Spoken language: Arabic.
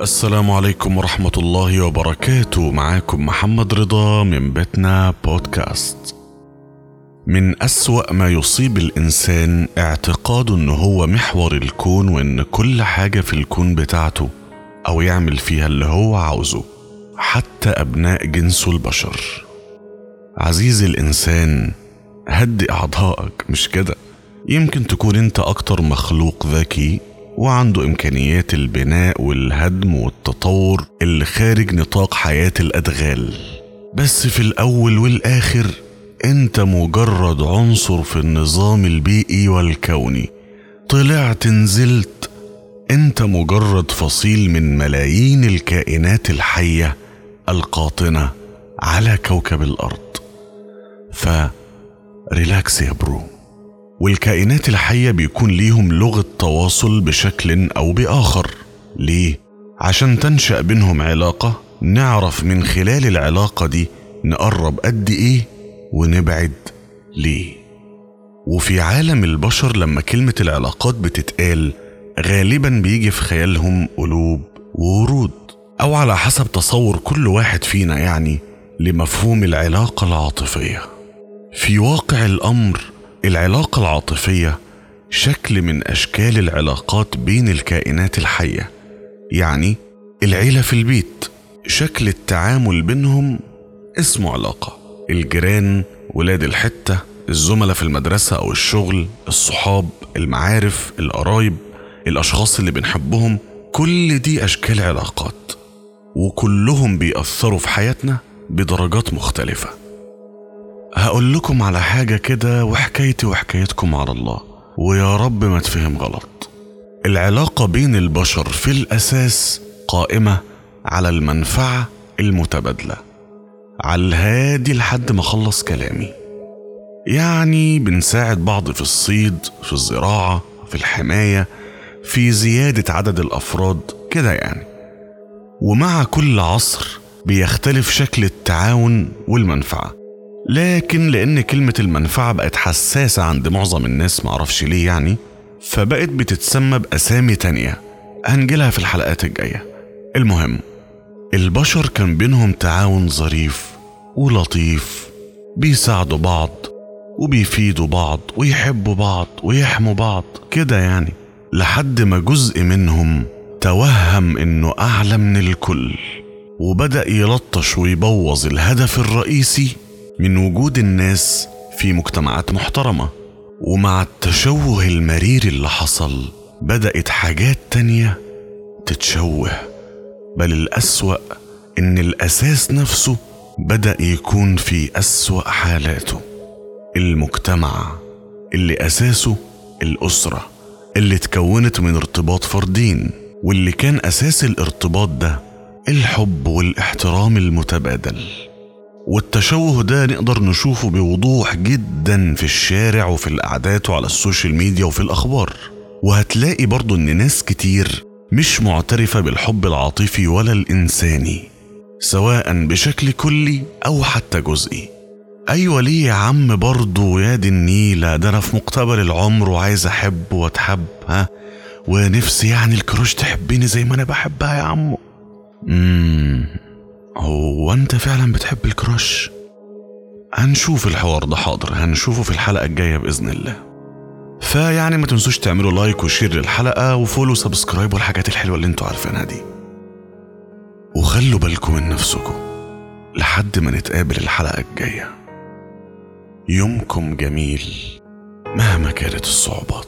السلام عليكم ورحمة الله وبركاته. معاكم محمد رضا من بيتنا بودكاست. من أسوأ ما يصيب الإنسان اعتقاده إنه هو محور الكون وإن كل حاجة في الكون بتاعته أو يعمل فيها اللي هو عاوزه حتى أبناء جنسه البشر. عزيزي الإنسان هدي أعضائك مش كده؟ يمكن تكون أنت أكتر مخلوق ذكي وعنده إمكانيات البناء والهدم والتطور اللي خارج نطاق حياة الأدغال. بس في الأول والآخر أنت مجرد عنصر في النظام البيئي والكوني. طلعت نزلت أنت مجرد فصيل من ملايين الكائنات الحية القاطنة على كوكب الأرض. ف relax يا bro. والكائنات الحية بيكون ليهم لغة تواصل بشكل أو بآخر. ليه؟ عشان تنشأ بينهم علاقة نعرف من خلال العلاقة دي نقرب قد إيه ونبعد ليه. وفي عالم البشر لما كلمة العلاقات بتتقال غالبا بيجي في خيالهم قلوب وورود. أو على حسب تصور كل واحد فينا يعني لمفهوم العلاقة العاطفية. في واقع الأمر العلاقة العاطفية شكل من أشكال العلاقات بين الكائنات الحية يعني العيلة في البيت. شكل التعامل بينهم اسمه علاقة. الجيران ولاد الحتة الزملاء في المدرسة أو الشغل الصحاب المعارف القرايب الأشخاص اللي بنحبهم. كل دي أشكال علاقات وكلهم بيأثروا في حياتنا بدرجات مختلفة. هقول لكم على حاجة كده وحكايتي وحكايتكم على الله. ويا رب ما تفهم غلط. العلاقة بين البشر في الأساس قائمة على المنفعة المتبادلة. على الهادي لحد ما أخلص كلامي. يعني بنساعد بعض في الصيد في الزراعة في الحماية في زيادة عدد الأفراد كده يعني. ومع كل عصر بيختلف شكل التعاون والمنفعة. لكن لأن كلمة المنفعة بقت حساسة عند معظم الناس معرفش ليه يعني فبقت بتتسمى بأسامي تانية. هنجيلها في الحلقات الجاية. المهم البشر كان بينهم تعاون ظريف ولطيف بيساعدوا بعض وبيفيدوا بعض ويحبوا بعض ويحموا بعض كده يعني لحد ما جزء منهم توهم إنه أعلى من الكل وبدأ يلطش ويبوظ الهدف الرئيسي من وجود الناس في مجتمعات محترمة. ومع التشوه المرير اللي حصل بدأت حاجات تانية تتشوه. بل الأسوأ إن الأساس نفسه بدأ يكون في أسوأ حالاته. المجتمع اللي أساسه الأسرة اللي اتكونت من ارتباط فردين واللي كان أساس الارتباط ده الحب والاحترام المتبادل. والتشوه ده نقدر نشوفه بوضوح جدا في الشارع وفي القعدات وعلى ال social media وفي الأخبار. وهتلاقي برضو إن ناس كتير مش معترفة بالحب العاطفي ولا الإنساني سواء بشكل كلي أو حتى جزئي. أيوة ليه يا عم برضه يا دي النيلة؟ ده أنا في مقتبل العمر وعايز أحب وأتحب ها؟ ونفسي يعني ال crush تحبني زي ما أنا بحبها يا عمو. مم. هو أنت فعلا بتحب ال crush؟ هنشوف الحوار ده حاضر هنشوفه في الحلقة الجاية بإذن الله. فيعني ما تنسوش تعملوا like و share للحلقة و follow subscribe والحاجات الحلوة اللي أنتوا عارفينها دي. وخلوا بالكم من نفسكم لحد ما نتقابل الحلقة الجاية. يومكم جميل مهما كانت الصعوبات.